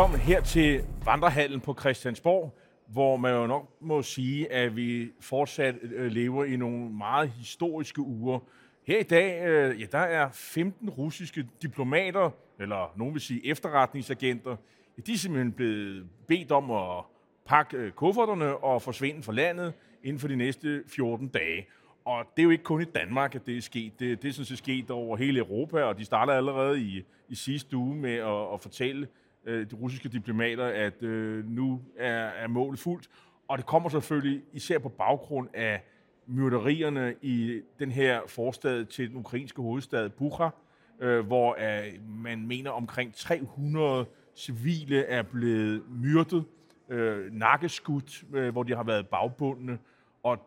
velkommen her til Vandrehallen på Christiansborg, hvor man jo nok må sige, at vi fortsat øh, lever i nogle meget historiske uger. Her i dag, øh, ja, der er 15 russiske diplomater, eller nogen vil sige efterretningsagenter, ja, de er simpelthen blevet bedt om at pakke øh, kufferterne og forsvinde fra landet inden for de næste 14 dage. Og det er jo ikke kun i Danmark, at det er sket. Det, det er sådan set sket over hele Europa, og de starter allerede i, i sidste uge med at, at fortælle øh, de russiske diplomater, at øh, nu er, er målet fuldt. Og det kommer selvfølgelig især på baggrund af myrderierne i den her forstad til den ukrainske hovedstad Bukha, øh, hvor øh, man mener omkring 300 civile er blevet myrdet, øh, nakkeskudt, øh, hvor de har været bagbundne. Og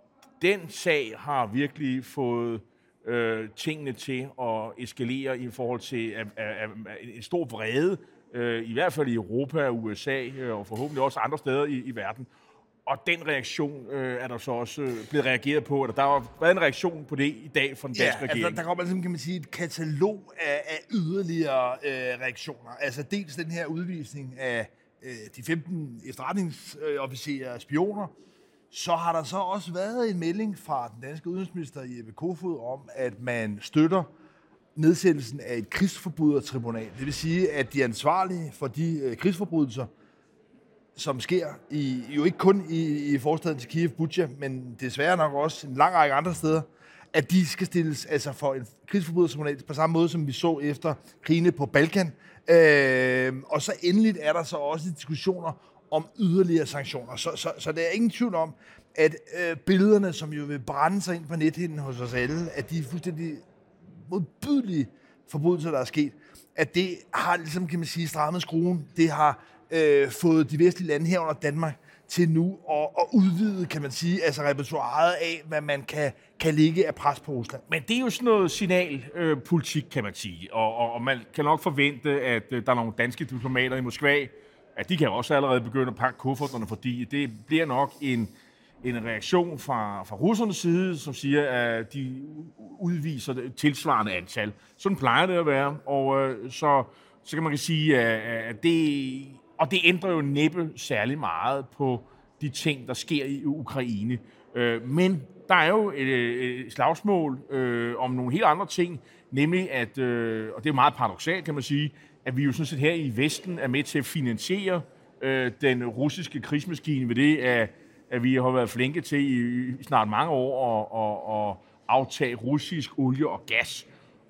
den sag har virkelig fået øh, tingene til at eskalere i forhold til at, at, at, at en stor vrede, øh, i hvert fald i Europa USA, øh, og forhåbentlig også andre steder i, i verden. Og den reaktion øh, er der så også øh, blevet reageret på, eller der har været en reaktion på det i dag fra den danske ja, regering. Altså, der kommer ligesom, kan man sige, et katalog af, af yderligere øh, reaktioner. Altså dels den her udvisning af øh, de 15 efterretningsofficerer og spioner, så har der så også været en melding fra den danske udenrigsminister Jeppe Kofod om, at man støtter nedsættelsen af et krigsforbrydertribunal. Det vil sige, at de ansvarlige for de øh, krigsforbrydelser, som sker i, jo ikke kun i, i forstaden til Kiev, Butja, men desværre nok også en lang række andre steder, at de skal stilles altså for en krigsforbrydertribunal på samme måde, som vi så efter krigene på Balkan. Øh, og så endeligt er der så også diskussioner om yderligere sanktioner. Så, så, så der er ingen tvivl om, at øh, billederne, som jo vil brænde sig ind på nethinden hos os alle, at de er fuldstændig modbydelige forbrydelser, der er sket, at det har, ligesom kan man sige, strammet skruen. Det har øh, fået de vestlige lande herunder Danmark til nu at, at udvide, kan man sige, altså repertoireet af, hvad man kan, kan ligge af pres på Rusland. Men det er jo sådan noget signalpolitik, øh, kan man sige. Og, og, og man kan nok forvente, at øh, der er nogle danske diplomater i Moskva, at de kan også allerede begynde at pakke kufferterne, fordi det bliver nok en, en reaktion fra, fra russernes side, som siger, at de udviser tilsvarende antal. Sådan plejer det at være, og øh, så, så kan man sige, at det, og det ændrer jo næppe særlig meget på de ting, der sker i Ukraine. Øh, men der er jo et, øh, et slagsmål øh, om nogle helt andre ting, nemlig at, øh, og det er meget paradoxalt, kan man sige, at vi jo sådan set her i Vesten er med til at finansiere øh, den russiske krigsmaskine ved det, at, at vi har været flinke til i, i snart mange år at, at, at aftage russisk olie og gas.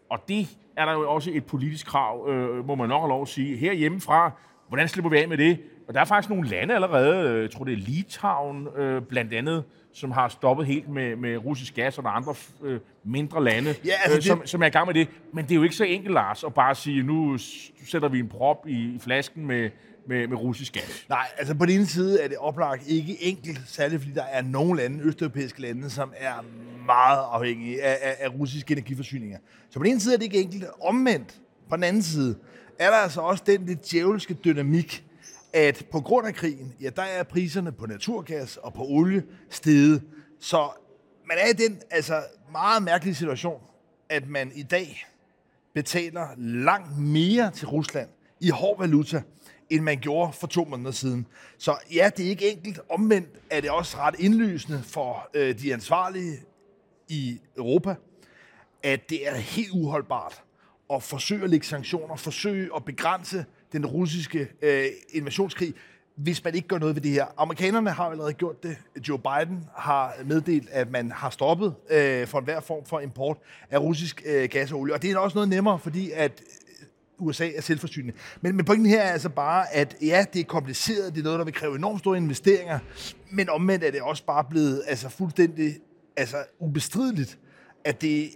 Og det er der jo også et politisk krav, øh, må man nok have lov at sige. Herhjemmefra, hvordan slipper vi af med det? Og der er faktisk nogle lande allerede, øh, jeg tror det er Litauen øh, blandt andet, som har stoppet helt med, med russisk gas, og andre øh, mindre lande, ja, altså øh, som, det... som er i gang med det. Men det er jo ikke så enkelt, Lars, at bare sige, nu sætter vi en prop i, i flasken med, med, med russisk gas. Nej, altså på den ene side er det oplagt ikke enkelt, særligt fordi der er nogle lande, østeuropæiske lande, som er meget afhængige af, af, af russiske energiforsyninger. Så på den ene side er det ikke enkelt. Omvendt, på den anden side, er der altså også den lidt djævelske dynamik, at på grund af krigen, ja, der er priserne på naturgas og på olie steget. Så man er i den altså, meget mærkelige situation, at man i dag betaler langt mere til Rusland i hård valuta, end man gjorde for to måneder siden. Så ja, det er ikke enkelt. Omvendt er det også ret indlysende for øh, de ansvarlige i Europa, at det er helt uholdbart at forsøge at lægge sanktioner, forsøge at begrænse den russiske øh, invasionskrig, hvis man ikke gør noget ved det her. Amerikanerne har allerede gjort det. Joe Biden har meddelt, at man har stoppet øh, for enhver form for import af russisk øh, gas og olie. Og det er også noget nemmere, fordi at USA er selvforsynende. Men, men pointen her er altså bare, at ja, det er kompliceret, det er noget, der vil kræve enormt store investeringer, men omvendt er det også bare blevet altså, fuldstændig altså, ubestrideligt, at det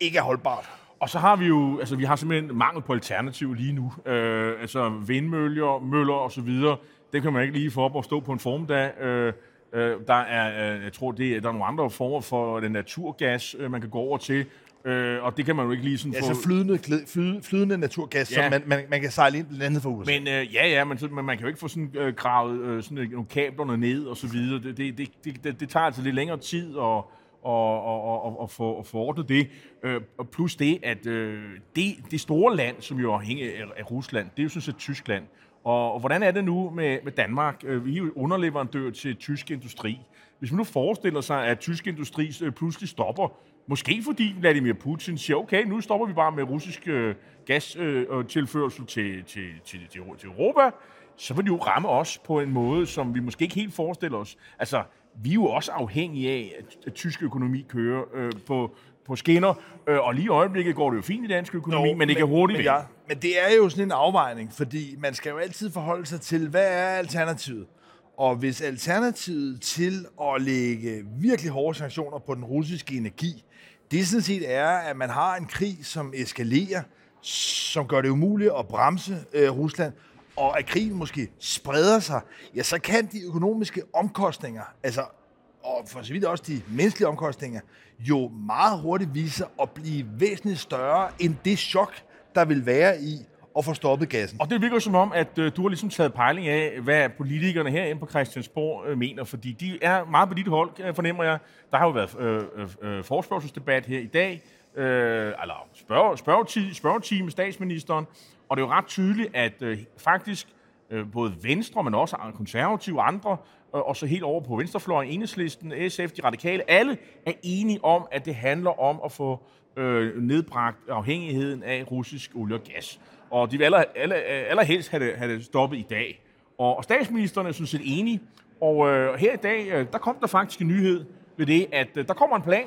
ikke er holdbart. Og så har vi jo, altså vi har simpelthen mangel på alternativ lige nu. Øh, altså vindmøller, møller og så videre, det kan man ikke lige få op og stå på en formdag. Øh, øh, der er, øh, jeg tror, det er, der er nogle andre former for den naturgas, øh, man kan gå over til. Øh, og det kan man jo ikke lige sådan ja, få... Altså flydende, flydende, flydende naturgas, ja. som man, man, man kan sejle ind blandt andet for USA. Men øh, ja, ja, men, så, men man kan jo ikke få sådan øh, gravet øh, sådan, nogle kablerne ned og så videre. Det, det, det, det, det, det tager altså lidt længere tid og og, og, og, og, få, og få ordnet det. Øh, og plus det, at øh, det, det store land, som jo er afhængig af, af Rusland, det er jo sådan set Tyskland. Og, og hvordan er det nu med, med Danmark? Øh, vi er jo underleverandør til tysk industri. Hvis man nu forestiller sig, at tysk industri øh, pludselig stopper, måske fordi Vladimir Putin siger, okay, nu stopper vi bare med russisk øh, gastilførsel til, til, til, til, til Europa, så vil det jo ramme os på en måde, som vi måske ikke helt forestiller os. Altså, vi er jo også afhængige af, at, at tysk økonomi kører øh, på, på skinner, øh, og lige i øjeblikket går det jo fint i dansk økonomi, jo, men det kan hurtigt men, ja, men det er jo sådan en afvejning, fordi man skal jo altid forholde sig til, hvad er alternativet? Og hvis alternativet til at lægge virkelig hårde sanktioner på den russiske energi, det sådan set er, at man har en krig, som eskalerer, som gør det umuligt at bremse øh, Rusland, og at krigen måske spreder sig, ja, så kan de økonomiske omkostninger, altså, og for så vidt også de menneskelige omkostninger, jo meget hurtigt vise sig at blive væsentligt større end det chok, der vil være i at få stoppet gassen. Og det virker som om, at øh, du har ligesom taget pejling af, hvad politikerne herinde på Christiansborg øh, mener, fordi de er meget på dit hold, øh, fornemmer jeg. Der har jo været øh, øh forspørgselsdebat her i dag, øh, eller spørg, spørgetime spørg med statsministeren, og det er jo ret tydeligt, at øh, faktisk øh, både Venstre, men også konservative og andre, øh, og så helt over på venstrefløjen, Enhedslisten, SF, de radikale, alle er enige om, at det handler om at få øh, nedbragt afhængigheden af russisk olie og gas. Og de vil aller, aller, allerhelst have det, have det stoppet i dag. Og, og statsministeren er sådan set enige. Og øh, her i dag, øh, der kom der faktisk en nyhed ved det, at øh, der kommer en plan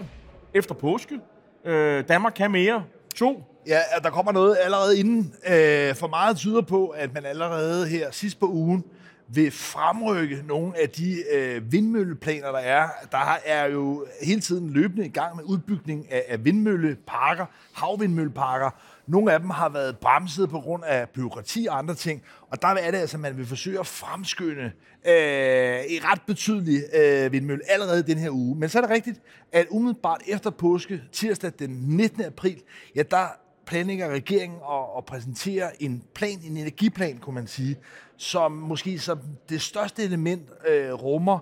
efter påske. Øh, Danmark kan mere. To. Ja, der kommer noget allerede inden. Øh, for meget tyder på, at man allerede her sidst på ugen vil fremrykke nogle af de øh, vindmølleplaner, der er. Der er jo hele tiden løbende i gang med udbygning af, af vindmølleparker, havvindmølleparker. Nogle af dem har været bremset på grund af byråkrati og andre ting. Og der er det altså, at man vil forsøge at fremskynde øh, i ret betydelig øh, vindmølle allerede den her uge. Men så er det rigtigt, at umiddelbart efter påske, tirsdag den 19. april, ja, der planlægger regeringen at, at præsentere en plan, en energiplan, kunne man sige, som måske som det største element øh, rummer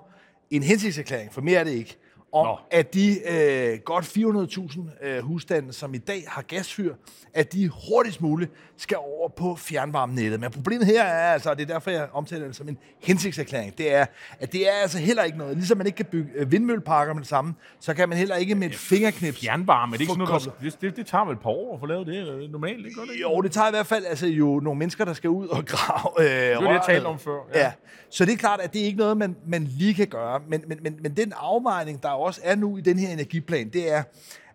en hensigtserklæring, for mere er det ikke, om Nå. at de øh, godt 400.000 øh, husstande, som i dag har gasfyr, at de hurtigst muligt skal over på fjernvarmenettet. Men problemet her er altså, og det er derfor, jeg omtaler det som en hensigtserklæring, det er, at det er altså heller ikke noget. Ligesom man ikke kan bygge øh, vindmølleparker med det samme, så kan man heller ikke med et fingerknips... Fjernvarme, det, er ikke sådan noget, det, det, det, tager vel et par år at få lavet det normalt, det gør det ikke? Jo, det tager i hvert fald altså, jo nogle mennesker, der skal ud og grave øh, Det var det, jeg talte om før. Ja. ja. Så det er klart, at det er ikke noget, man, man lige kan gøre. Men, men, men, men den afvejning, der også er nu i den her energiplan, det er,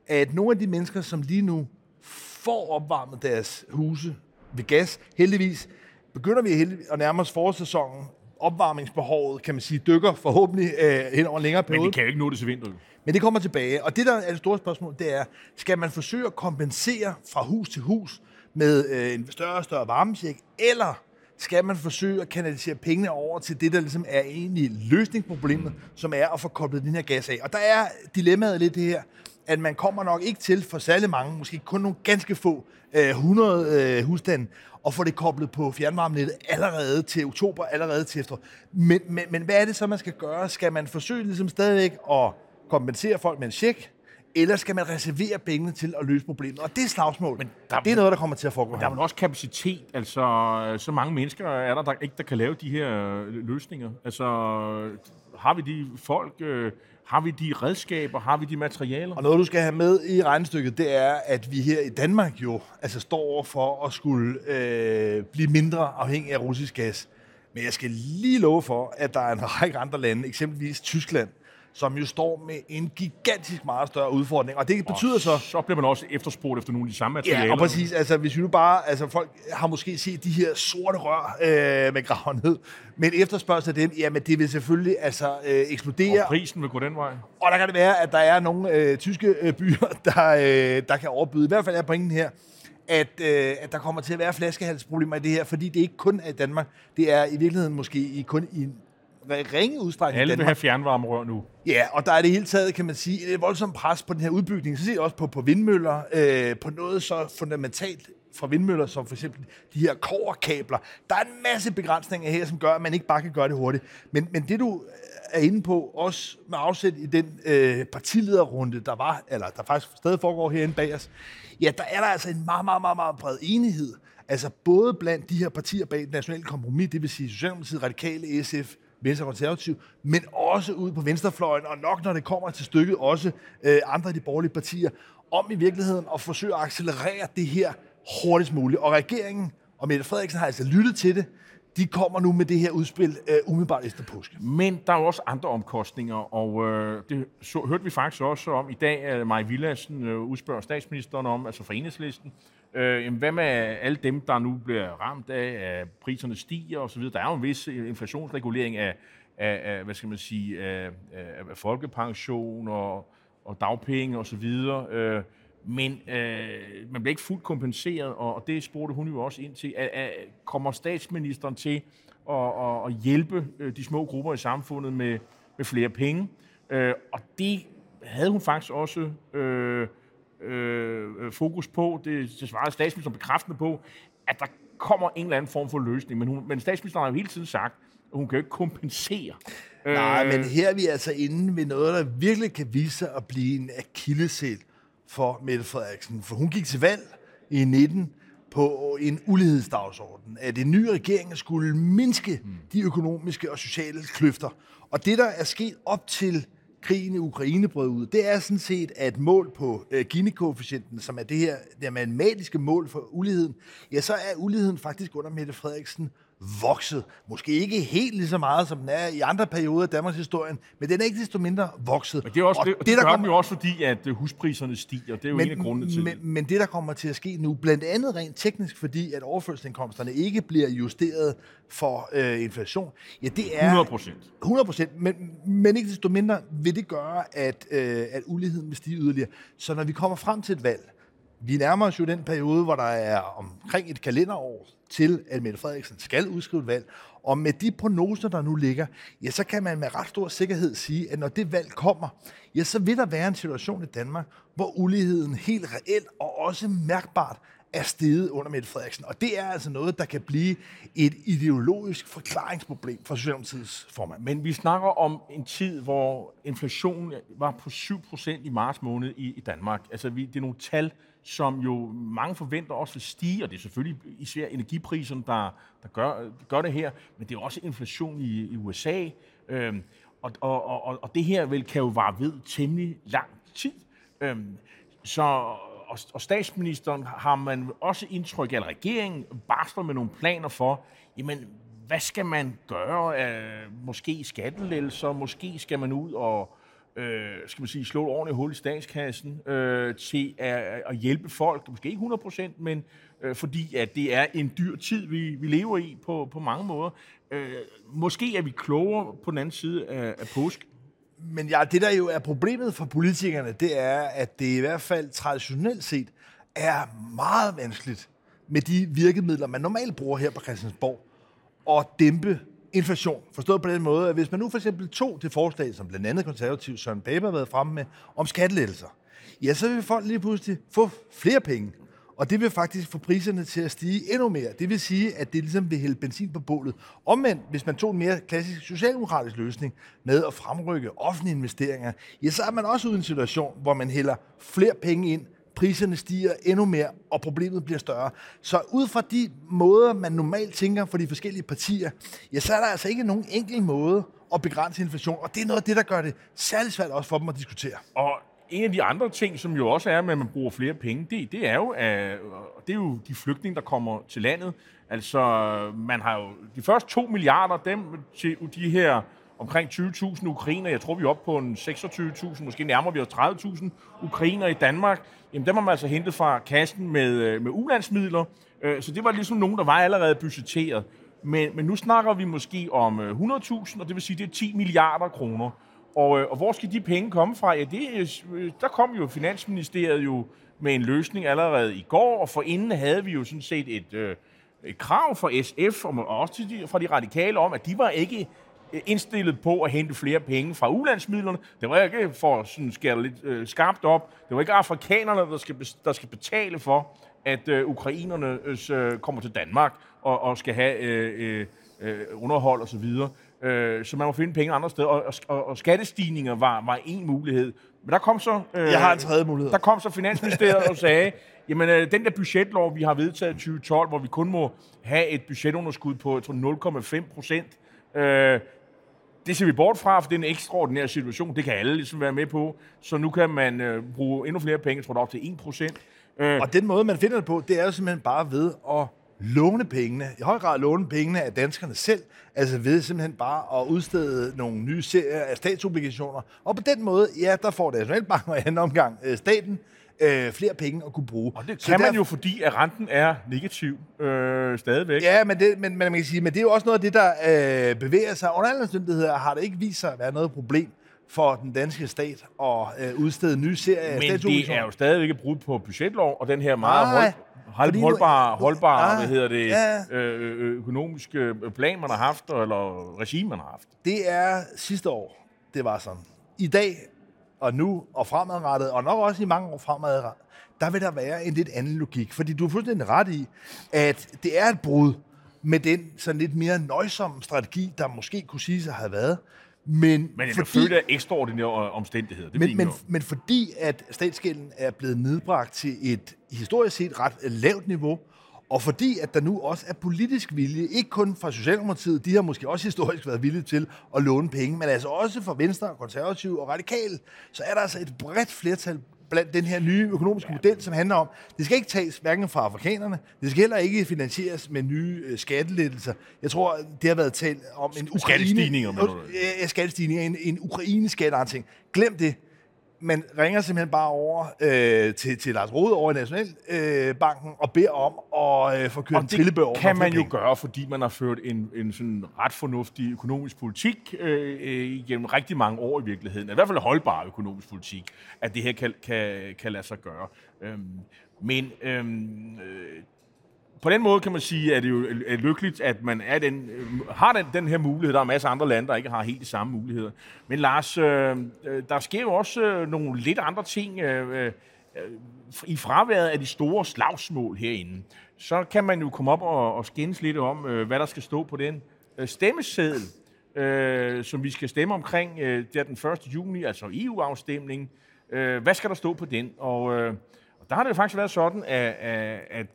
at nogle af de mennesker, som lige nu får opvarmet deres huse ved gas, heldigvis begynder vi at nærme os forårssæsonen. Opvarmningsbehovet, kan man sige, dykker forhåbentlig øh, hen over en længere periode. Men vi kan jo ikke nå det til vinter. Men det kommer tilbage. Og det, der er det store spørgsmål, det er, skal man forsøge at kompensere fra hus til hus med øh, en større og større varmesjek, eller skal man forsøge at kanalisere pengene over til det, der ligesom er egentlig løsningsproblemet, som er at få koblet den her gas af. Og der er dilemmaet lidt det her, at man kommer nok ikke til for særlig mange, måske kun nogle ganske få, øh, 100 øh, husstande, og få det koblet på fjernvarmenettet allerede til oktober, allerede til efter. Men, men, men hvad er det så, man skal gøre? Skal man forsøge ligesom stadigvæk at kompensere folk med en check? Eller skal man reservere pengene til at løse problemet? Og det er slagsmål. Men der, det er noget, der kommer til at foregå. Der er vel også kapacitet. Altså, så mange mennesker er der, der ikke der kan lave de her løsninger. Altså, har vi de folk... Øh, har vi de redskaber? Har vi de materialer? Og noget, du skal have med i regnestykket, det er, at vi her i Danmark jo altså står over for at skulle øh, blive mindre afhængig af russisk gas. Men jeg skal lige love for, at der er en række andre lande, eksempelvis Tyskland, som jo står med en gigantisk meget større udfordring. Og det betyder og så... Så bliver man også efterspurgt efter nogle af de samme materialer. Ja, og præcis. Altså, hvis vi nu bare... Altså, folk har måske set de her sorte rør øh, med graven ned. Men efterspørgsel af dem, jamen det vil selvfølgelig altså øh, eksplodere. Og prisen vil gå den vej. Og der kan det være, at der er nogle øh, tyske øh, byer, der, øh, der kan overbyde. I hvert fald er pointen her, at, øh, at der kommer til at være flaskehalsproblemer i det her, fordi det ikke kun er i Danmark. Det er i virkeligheden måske i, kun i ringe udstrækning Alle vil have fjernvarmerør nu. Ja, og der er det hele taget, kan man sige, et voldsomt pres på den her udbygning. Så ser jeg også på, på vindmøller, øh, på noget så fundamentalt fra vindmøller, som for eksempel de her koverkabler. Der er en masse begrænsninger her, som gør, at man ikke bare kan gøre det hurtigt. Men, men det du er inde på, også med afsæt i den øh, partilederrunde, der var, eller der faktisk stadig foregår herinde bag os, ja, der er der altså en meget, meget, meget, meget bred enighed Altså både blandt de her partier bag det nationale kompromis, det vil sige Socialdemokratiet, Radikale, SF, Venstre Konservativ, men også ud på venstrefløjen, og nok når det kommer til stykket, også øh, andre af de borgerlige partier, om i virkeligheden at forsøge at accelerere det her hurtigst muligt. Og regeringen og Mette Frederiksen har altså lyttet til det. De kommer nu med det her udspil øh, umiddelbart efter påske. Men der er jo også andre omkostninger, og øh, det så, hørte vi faktisk også om i dag, at Maja Villadsen øh, udspørger statsministeren om, altså for enhedslisten. Øh, jamen, hvad med alle dem, der nu bliver ramt af, at priserne stiger osv.? Der er jo en vis inflationsregulering af, af, af hvad skal man sige, af, af folkepension og, og dagpenge osv., øh, men øh, man bliver ikke fuldt kompenseret, og, det spurgte hun jo også ind til. At, at, kommer statsministeren til at, at, at hjælpe øh, de små grupper i samfundet med, med flere penge? Øh, og det havde hun faktisk også øh, øh, fokus på. Det, det svarede statsministeren bekræftende på, at der kommer en eller anden form for løsning. Men, hun, men statsministeren har jo hele tiden sagt, at hun kan jo ikke kompensere. Nej, øh, men her er vi altså inde ved noget, der virkelig kan vise sig at blive en akillesæl for Mette Frederiksen. For hun gik til valg i 19 på en ulighedsdagsorden, at en ny regering skulle mindske mm. de økonomiske og sociale kløfter. Og det, der er sket op til krigen i Ukraine brød ud, det er sådan set, at mål på øh, Gini-koefficienten, som er det her det matematiske mål for uligheden, ja, så er uligheden faktisk under Mette Frederiksen vokset. Måske ikke helt lige så meget, som den er i andre perioder af Danmarks historie, men den er ikke desto mindre vokset. Men det, er også, og det, det, det der gør kommer, jo også fordi, at øh, huspriserne stiger. Det er jo men, en af grundene til men, det. Men det, der kommer til at ske nu, blandt andet rent teknisk, fordi at overførselsindkomsterne ikke bliver justeret for øh, inflation, ja, det er... 100 procent. 100 procent, men, men ikke desto mindre vil det gøre, at, øh, at uligheden vil stige yderligere. Så når vi kommer frem til et valg, vi nærmer os jo den periode, hvor der er omkring et kalenderår til, at Mette Frederiksen skal udskrive et valg. Og med de prognoser, der nu ligger, ja, så kan man med ret stor sikkerhed sige, at når det valg kommer, ja, så vil der være en situation i Danmark, hvor uligheden helt reelt og også mærkbart er steget under Mette Frederiksen. Og det er altså noget, der kan blive et ideologisk forklaringsproblem for Socialdemokratiets formand. Men vi snakker om en tid, hvor inflationen var på 7% i marts måned i, i Danmark. Altså, vi, det er nogle tal, som jo mange forventer også vil stige, og det er selvfølgelig især energipriserne, der, der gør, gør det her, men det er også inflation i, i USA, øhm, og, og, og, og det her vel kan jo vare ved temmelig lang tid. Øhm, så, og, og statsministeren har man også indtryk af, at regeringen barsler med nogle planer for, jamen, hvad skal man gøre? Øh, måske skattelettelser, måske skal man ud og øh, skal man sige, slå et ordentligt hul i statskassen øh, til at, at hjælpe folk, måske ikke 100%, men øh, fordi at det er en dyr tid, vi, vi lever i på, på mange måder. Øh, måske er vi klogere på den anden side af, af påsk. Men ja, det der jo er problemet for politikerne, det er, at det i hvert fald traditionelt set er meget vanskeligt med de virkemidler, man normalt bruger her på Christiansborg, at dæmpe inflation. Forstået på den måde, at hvis man nu for eksempel tog det forslag, som blandt andet konservativ Søren Pape har været fremme med, om skattelettelser, ja, så vil folk lige pludselig få flere penge. Og det vil faktisk få priserne til at stige endnu mere. Det vil sige, at det ligesom vil hælde benzin på bålet. Omvendt, hvis man tog en mere klassisk socialdemokratisk løsning med at fremrykke offentlige investeringer, ja, så er man også ude i en situation, hvor man hælder flere penge ind priserne stiger endnu mere, og problemet bliver større. Så ud fra de måder, man normalt tænker for de forskellige partier, ja, så er der altså ikke nogen enkel måde at begrænse inflation, og det er noget af det, der gør det særligt svært også for dem at diskutere. Og en af de andre ting, som jo også er med, at man bruger flere penge, det, det, er, jo, at, det er jo de flygtninge, der kommer til landet. Altså, man har jo de første 2 milliarder, dem til de her omkring 20.000 ukrainer. Jeg tror, vi er oppe på en 26.000, måske nærmer vi os 30.000 ukrainer i Danmark. Jamen, dem har man altså hentet fra kassen med, øh, med ulandsmidler. Øh, så det var ligesom nogen, der var allerede budgetteret. Men, men nu snakker vi måske om øh, 100.000, og det vil sige, det er 10 milliarder kroner. Og, og hvor skal de penge komme fra? Ja, det, der kom jo Finansministeriet jo med en løsning allerede i går, og forinden havde vi jo sådan set et, et krav fra SF, og også fra de radikale om, at de var ikke indstillet på at hente flere penge fra ulandsmidlerne. Det var ikke for at sådan skære lidt øh, skarpt op. Det var ikke afrikanerne, der skal, der skal betale for, at øh, ukrainerne øh, kommer til Danmark og, og skal have øh, øh, underhold osv. Øh, så man må finde penge andre steder, og, og, og skattestigninger var, var en mulighed. Men der kom så... Øh, Jeg har en tredje mulighed. Der kom så Finansministeriet og sagde, jamen øh, den der budgetlov, vi har vedtaget i 2012, hvor vi kun må have et budgetunderskud på jeg tror, 0,5 procent, øh, det ser vi bort fra, for det er en ekstraordinær situation. Det kan alle ligesom være med på. Så nu kan man øh, bruge endnu flere penge, jeg tror det op til 1 procent. Øh, Og den måde, man finder det på, det er jo simpelthen bare ved at låne pengene, i høj grad låne pengene af danskerne selv, altså ved simpelthen bare at udstede nogle nye serier af statsobligationer. Og på den måde, ja, der får Nationalbanken altså og anden omgang øh, staten øh, flere penge at kunne bruge. og det Så kan man der- jo, fordi at renten er negativ øh, stadigvæk. Ja, men det, men, men, man kan sige, men det er jo også noget af det, der øh, bevæger sig. Under alle omstændigheder har det ikke vist sig at være noget problem for den danske stat at øh, udstede nye serier Men det er jo stadigvæk et brud på budgetlov, og den her meget Nej, hold, hold, fordi nu- holdbare, holdbare Nej, hvad hedder det, ja. øh, økonomiske plan, man har haft, eller regime, man har haft. Det er sidste år, det var sådan. I dag og nu og fremadrettet, og nok også i mange år fremadrettet, der vil der være en lidt anden logik. Fordi du er fuldstændig ret i, at det er et brud med den sådan lidt mere nøjsomme strategi, der måske kunne sige sig have været. Men, Men det er født af ekstraordinære omstændigheder. Det men, men, men fordi at statsgælden er blevet nedbragt til et historisk set ret lavt niveau, og fordi at der nu også er politisk vilje, ikke kun fra Socialdemokratiet, de har måske også historisk været villige til at låne penge, men altså også fra Venstre, Konservative og Radikale, så er der altså et bredt flertal blandt den her nye økonomiske model, som handler om, det skal ikke tages hverken fra afrikanerne, det skal heller ikke finansieres med nye øh, skattelettelser. Jeg tror, det har været talt om en Ukraine... Skattestigninger, mener du? Ja, skattestigninger, en, en Ukraine-skattearting. Glem det. Man ringer simpelthen bare over øh, til, til Lars Rode over i Nationalbanken øh, banken og beder om at øh, få kørt en Og trillebør over kan man jo penge. gøre, fordi man har ført en, en sådan ret fornuftig økonomisk politik øh, øh, gennem rigtig mange år i virkeligheden. I hvert fald holdbar økonomisk politik, at det her kan, kan, kan lade sig gøre. Øhm, men øhm, øh, på den måde kan man sige, at det jo er lykkeligt, at man er den, har den, den her mulighed. Der er masser af andre lande, der ikke har helt de samme muligheder. Men Lars, øh, øh der sker jo også øh, nogle lidt andre ting. Øh, øh, i fraværet af de store slagsmål herinde, så kan man jo komme op og, og skændes lidt om, øh, hvad der skal stå på den øh, stemmeseddel, øh, som vi skal stemme omkring. Øh, det er den 1. juni, altså EU-afstemning. Øh, hvad skal der stå på den? Og, øh, og der har det jo faktisk været sådan, at, at, at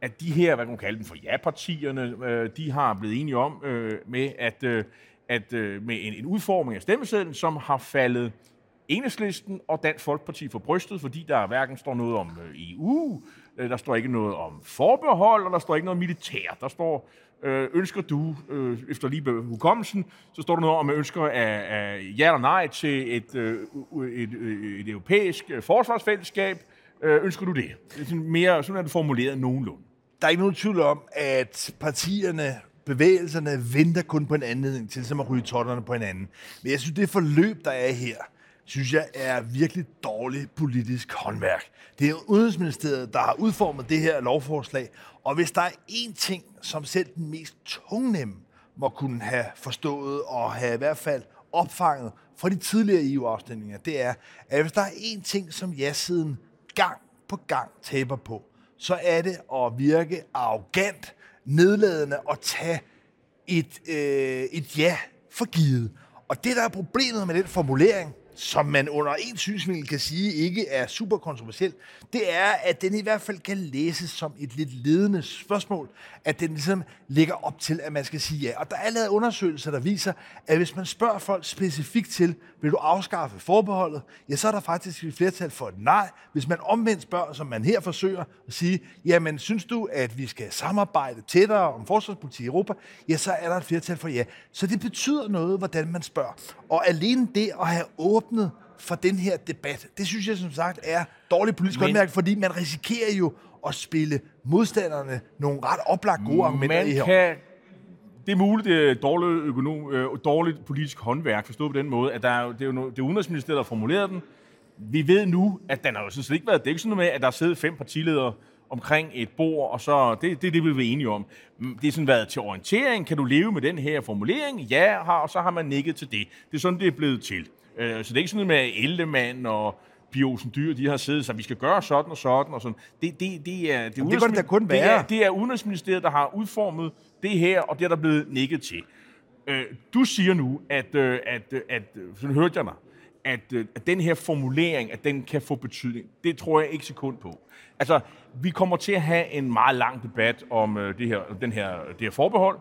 at de her, hvad kan man kalde dem for ja-partierne, øh, de har blevet enige om øh, med, at, øh, at øh, med en, en udformning af stemmesedlen, som har faldet Enhedslisten og Dansk Folkeparti for brystet, fordi der hverken står noget om øh, EU, øh, der står ikke noget om forbehold, og der står ikke noget militær. Der står, øh, ønsker du, øh, efter lige hukommelsen, så står der noget om, at ønsker af, af ja eller nej til et, øh, et, et, et europæisk øh, forsvarsfællesskab. Øh, ønsker du det? det er sådan mere, sådan er det formuleret nogenlunde. Der er ikke nogen tvivl om, at partierne, bevægelserne, venter kun på en anledning til som at ryge totterne på hinanden. Men jeg synes, det forløb, der er her, synes jeg er virkelig dårligt politisk håndværk. Det er Udenrigsministeriet, der har udformet det her lovforslag, og hvis der er én ting, som selv den mest tungnemme må kunne have forstået og have i hvert fald opfanget fra de tidligere EU-afstemninger, det er, at hvis der er én ting, som ja-siden gang på gang taber på, så er det at virke arrogant, nedladende og tage et, øh, et ja for givet. Og det, der er problemet med den formulering, som man under en synsvinkel kan sige ikke er super kontroversiel, det er, at den i hvert fald kan læses som et lidt ledende spørgsmål, at den ligesom ligger op til, at man skal sige ja. Og der er lavet undersøgelser, der viser, at hvis man spørger folk specifikt til, vil du afskaffe forbeholdet, ja, så er der faktisk et flertal for et nej. Hvis man omvendt spørger, som man her forsøger at sige, jamen synes du, at vi skal samarbejde tættere om forsvarspolitik i Europa, ja, så er der et flertal for ja. Så det betyder noget, hvordan man spørger. Og alene det at have åbnet for den her debat, det synes jeg som sagt er dårligt politisk håndværk, fordi man risikerer jo at spille modstanderne nogle ret oplagt gode argumenter Man i her. kan, det er muligt, det er dårligt, økonom, øh, dårligt politisk håndværk, forstået på den måde, at der er, det er jo no, det er Udenrigsministeriet, der har formuleret den. Vi ved nu, at den har jo sådan set ikke været, det er ikke sådan noget med, at der er siddet fem partiledere omkring et bord, og så, det, det er det, vi er enige om. Mm, Det er sådan været til orientering. Kan du leve med den her formulering? Ja, har, og så har man nikket til det. Det er sådan, det er blevet til. Øh, Så det er ikke sådan noget med Ellemann og Pia Olsen Dyr, de har siddet, så vi skal gøre sådan og sådan og sådan. Det, det, det er, det, er det det kun det er, være. det er Udenrigsministeriet, der har udformet det her, og det er der blevet nikket til. Øh, du siger nu, at, øh, at, øh, at, at sådan hørte jeg dig, at, øh, at den her formulering, at den kan få betydning. Det tror jeg ikke sekund på. Altså, vi kommer til at have en meget lang debat om øh, det her, den her, det her forbehold,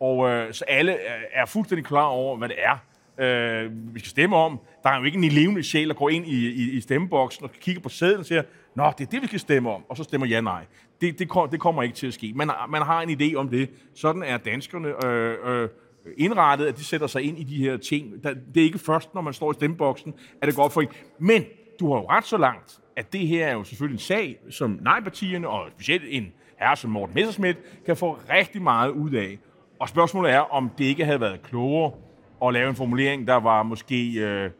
og øh, så alle er fuldstændig klar over, hvad det er, øh, vi skal stemme om. Der er jo ikke en levende sjæl, der går ind i, i, i stemmeboksen og kigger på sædlen og siger, Nå, det er det, vi skal stemme om, og så stemmer ja nej. Det, det, det kommer ikke til at ske. Man, man har en idé om det. Sådan er danskerne øh, øh, indrettet, at de sætter sig ind i de her ting. Det er ikke først, når man står i stemmeboksen, at det går op for en. Men du har jo ret så langt, at det her er jo selvfølgelig en sag, som nej-partierne, og specielt en herre som Morten Messerschmidt, kan få rigtig meget ud af. Og spørgsmålet er, om det ikke havde været klogere at lave en formulering, der var måske øh,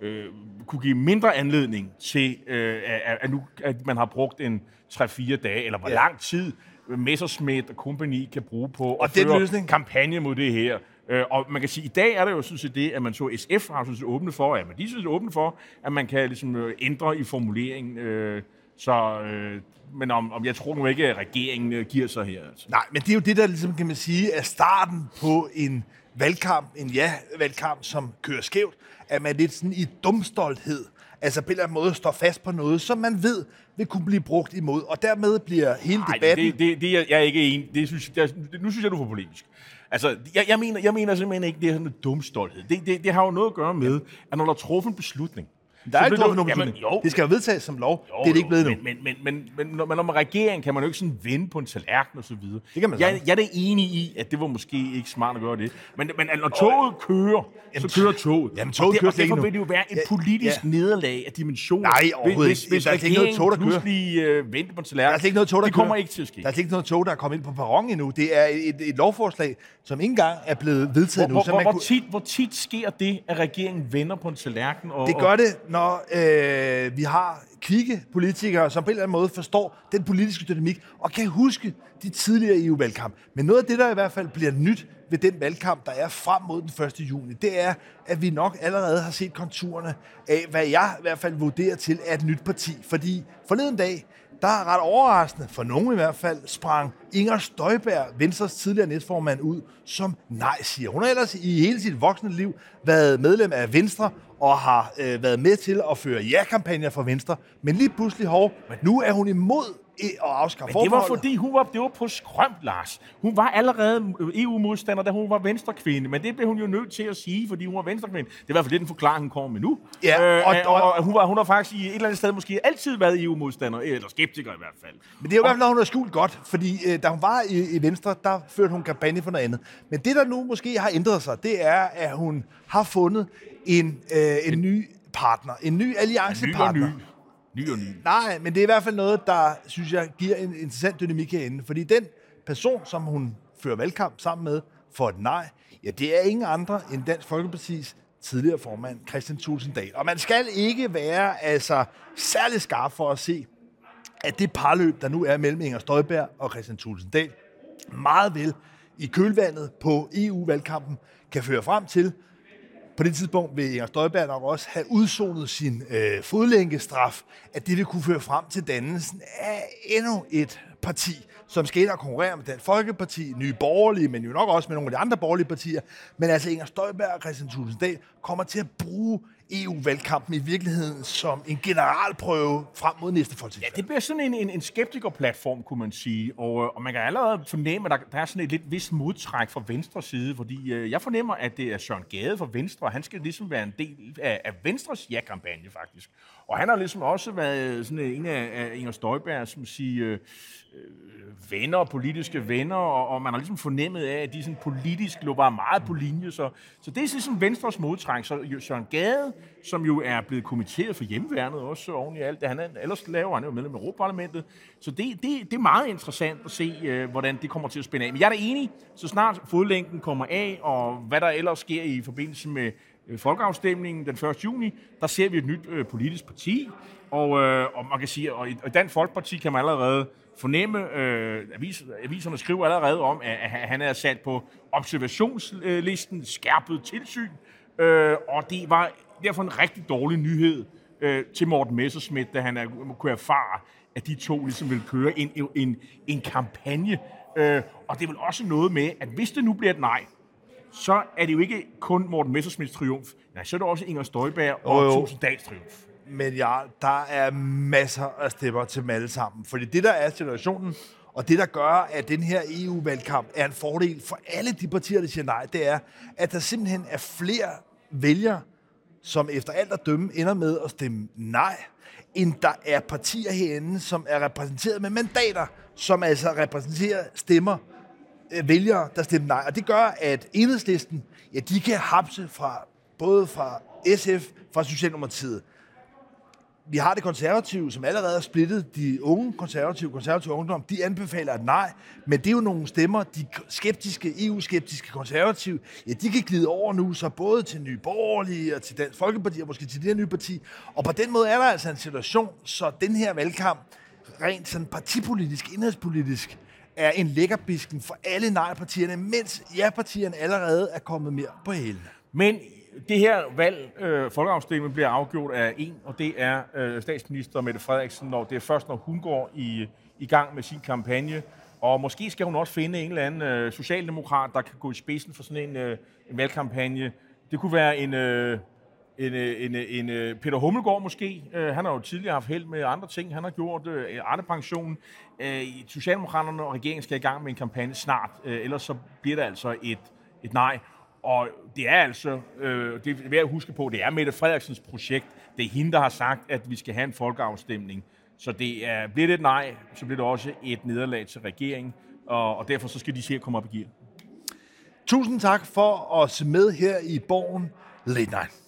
øh, kunne give mindre anledning til, øh, at, at, nu, at man har brugt en 3-4 dage, eller hvor ja. lang tid Messerschmidt og kompagni kan bruge på og at føre løsning. kampagne mod det her. Øh, og man kan sige, at i dag er der jo sådan set det, at man så SF har sådan set åbne for, at man de er åbne for, at man kan ligesom øh, ændre i formuleringen. Øh, så, øh, men om, om jeg tror nu ikke, at regeringen øh, giver sig her. Altså. Nej, men det er jo det, der ligesom, kan man sige, er starten på en valgkamp, en ja-valgkamp, som kører skævt, at man lidt sådan i dumstolthed, altså på en eller anden måde står fast på noget, som man ved vil kunne blive brugt imod, og dermed bliver hele Ej, debatten... det, det, det, jeg er ikke enig. Det synes, det, nu synes jeg, du er for polemisk. Altså, jeg, jeg, mener, jeg mener simpelthen ikke, det er sådan en dumstolthed. Det, det, det har jo noget at gøre med, at når der er truffet en beslutning, der er ikke truffet nogen beslutning. Jo. Det skal jo vedtages som lov. Jo, det er det ikke blevet nu. Men, men, men, men, når man er regering, kan man jo ikke sådan vende på en tallerken og så videre. Det kan man jeg, jeg er det enig i, at det var måske ikke smart at gøre det. Men, men når toget kører, jamen, så kører toget. Jamen, toget og, kører og derfor vil det jo være et politisk ja, nederlag af dimensioner. Nej, overhovedet hvis, ikke. Hvis, hvis der er ikke noget tog, der kører. pludselig øh, vente på en tallerken, der er ikke noget tog, der det kommer ikke til at ske. Der er ikke noget tog, der er kommet ind på perron endnu. Det er et, et lovforslag, som ikke engang er blevet vedtaget nu. Hvor, hvor, tit, hvor tit sker det, at regeringen vender på en tallerken? Og, det gør det, når øh, vi har kvikke politikere, som på en eller anden måde forstår den politiske dynamik, og kan huske de tidligere EU-valgkamp. Men noget af det, der i hvert fald bliver nyt ved den valgkamp, der er frem mod den 1. juni, det er, at vi nok allerede har set konturerne af, hvad jeg i hvert fald vurderer til er et nyt parti. Fordi forleden dag, der er ret overraskende, for nogen i hvert fald, sprang Inger Støjberg, Venstres tidligere næstformand, ud som nej siger. Hun har ellers i hele sit voksne liv været medlem af Venstre og har øh, været med til at føre ja-kampagner for Venstre. Men lige pludselig, hov, nu er hun imod at afskaffe Men det var fordi, hun var, det var på skrømt, Lars. Hun var allerede EU-modstander, da hun var venstrekvinde, men det blev hun jo nødt til at sige, fordi hun var venstrekvinde. Det er i hvert fald det, den forklaring, hun kommer med nu. Ja, øh, og, og, og, hun, var, hun har faktisk i et eller andet sted måske altid været EU-modstander, eller skeptiker i hvert fald. Men det er jo i hvert fald, hun har skjult godt, fordi øh, da hun var i, i Venstre, der førte hun kampagne for noget andet. Men det, der nu måske har ændret sig, det er, at hun har fundet en, øh, en ny partner, en ny alliancepartner. Ny og ny. Ny og ny. Nej, men det er i hvert fald noget, der, synes jeg, giver en interessant dynamik herinde. Fordi den person, som hun fører valgkamp sammen med, for et nej, ja, det er ingen andre end Dansk Folkepartis tidligere formand, Christian Thulsen Dahl. Og man skal ikke være altså særlig skarp for at se, at det parløb, der nu er mellem Inger Støjberg og Christian Thulsen Dahl, meget vel i kølvandet på EU-valgkampen kan føre frem til, på det tidspunkt vil Inger Støjberg nok også have udsonet sin øh, fodlænkestraf, at det vil kunne føre frem til dannelsen af endnu et parti, som skal ind og konkurrere med Dansk Folkeparti, Nye Borgerlige, men jo nok også med nogle af de andre borgerlige partier. Men altså Inger Støjberg og Christian Tulsendal kommer til at bruge EU-valgkampen i virkeligheden som en generalprøve frem mod næste folketingsvalg. Ja, det bliver sådan en, en, en skeptikerplatform, kunne man sige. Og, øh, og man kan allerede fornemme, at der, der er sådan et lidt vis modtræk fra venstre side, fordi øh, jeg fornemmer, at det er Søren Gade fra Venstre, og han skal ligesom være en del af, af Venstres ja-kampagne, faktisk. Og han har ligesom også været øh, sådan øh, en af, af Inger Støjberg, som siger, øh, øh, venner, politiske venner, og, og man har ligesom fornemmet af, at de sådan politisk lå bare meget på linje. Så, så det er ligesom Venstres modtræk. Så Søren Gade, som jo er blevet kommitteret for hjemmeværnet også oven i alt det, han er, ellers laver, han er jo medlem af Europaparlamentet. Så det, det, det er meget interessant at se, øh, hvordan det kommer til at spænde af. Men jeg er da enig, så snart fodlænken kommer af, og hvad der ellers sker i forbindelse med Øh, folkeafstemningen den 1. juni, der ser vi et nyt øh, politisk parti, og, øh, og man kan sige, og i, og i Dansk Folkeparti kan man allerede fornemme, øh, avis, aviserne skriver allerede om, at, at han er sat på observationslisten, skærpet tilsyn, øh, og det var derfor en rigtig dårlig nyhed øh, til Morten Messerschmidt, da han er, kunne erfare, at de to ligesom vil køre en, en, en kampagne. Øh, og det er vel også noget med, at hvis det nu bliver et nej, så er det jo ikke kun Morten Messersmiths triumf. Nej, så er det også Inger Støjberg og Jo, jo. Tusinddals triumf. Men ja, der er masser af stemmer til dem alle sammen. Fordi det, der er situationen, og det, der gør, at den her EU-valgkamp er en fordel for alle de partier, der siger nej, det er, at der simpelthen er flere vælgere, som efter alt at dømme ender med at stemme nej, end der er partier herinde, som er repræsenteret med mandater, som altså repræsenterer stemmer, Øh, vælgere, der stemmer nej. Og det gør, at enhedslisten, ja, de kan hapse fra, både fra SF, fra Socialdemokratiet. Vi har det konservative, som allerede er splittet. De unge konservative, konservative ungdom, de anbefaler et nej. Men det er jo nogle stemmer, de skeptiske, EU-skeptiske konservative, ja, de kan glide over nu, så både til Nye Borgerlige og til Dansk Folkeparti, og måske til det her nye parti. Og på den måde er der altså en situation, så den her valgkamp, rent sådan partipolitisk, indrigspolitisk, er en lækkerbisken for alle nej-partierne, mens ja-partierne allerede er kommet mere på hælene. Men det her valg, øh, folkeafstemningen, bliver afgjort af en, og det er øh, statsminister Mette Frederiksen, når det er først, når hun går i, i gang med sin kampagne. Og måske skal hun også finde en eller anden øh, socialdemokrat, der kan gå i spidsen for sådan en, øh, en valgkampagne. Det kunne være en, øh, en, øh, en, øh, en øh, Peter Hummelgaard måske. Han har jo tidligere haft held med andre ting. Han har gjort Arne-pensionen. Socialdemokraterne og regeringen skal i gang med en kampagne snart. Ellers så bliver der altså et, et nej. Og det er altså, øh, det er værd at huske på, det er Mette Frederiksens projekt. Det er hende, der har sagt, at vi skal have en folkeafstemning. Så det er, bliver det et nej, så bliver det også et nederlag til regeringen. Og, og derfor så skal de se at komme op i gear. Tusind tak for at se med her i Borgen Late Night.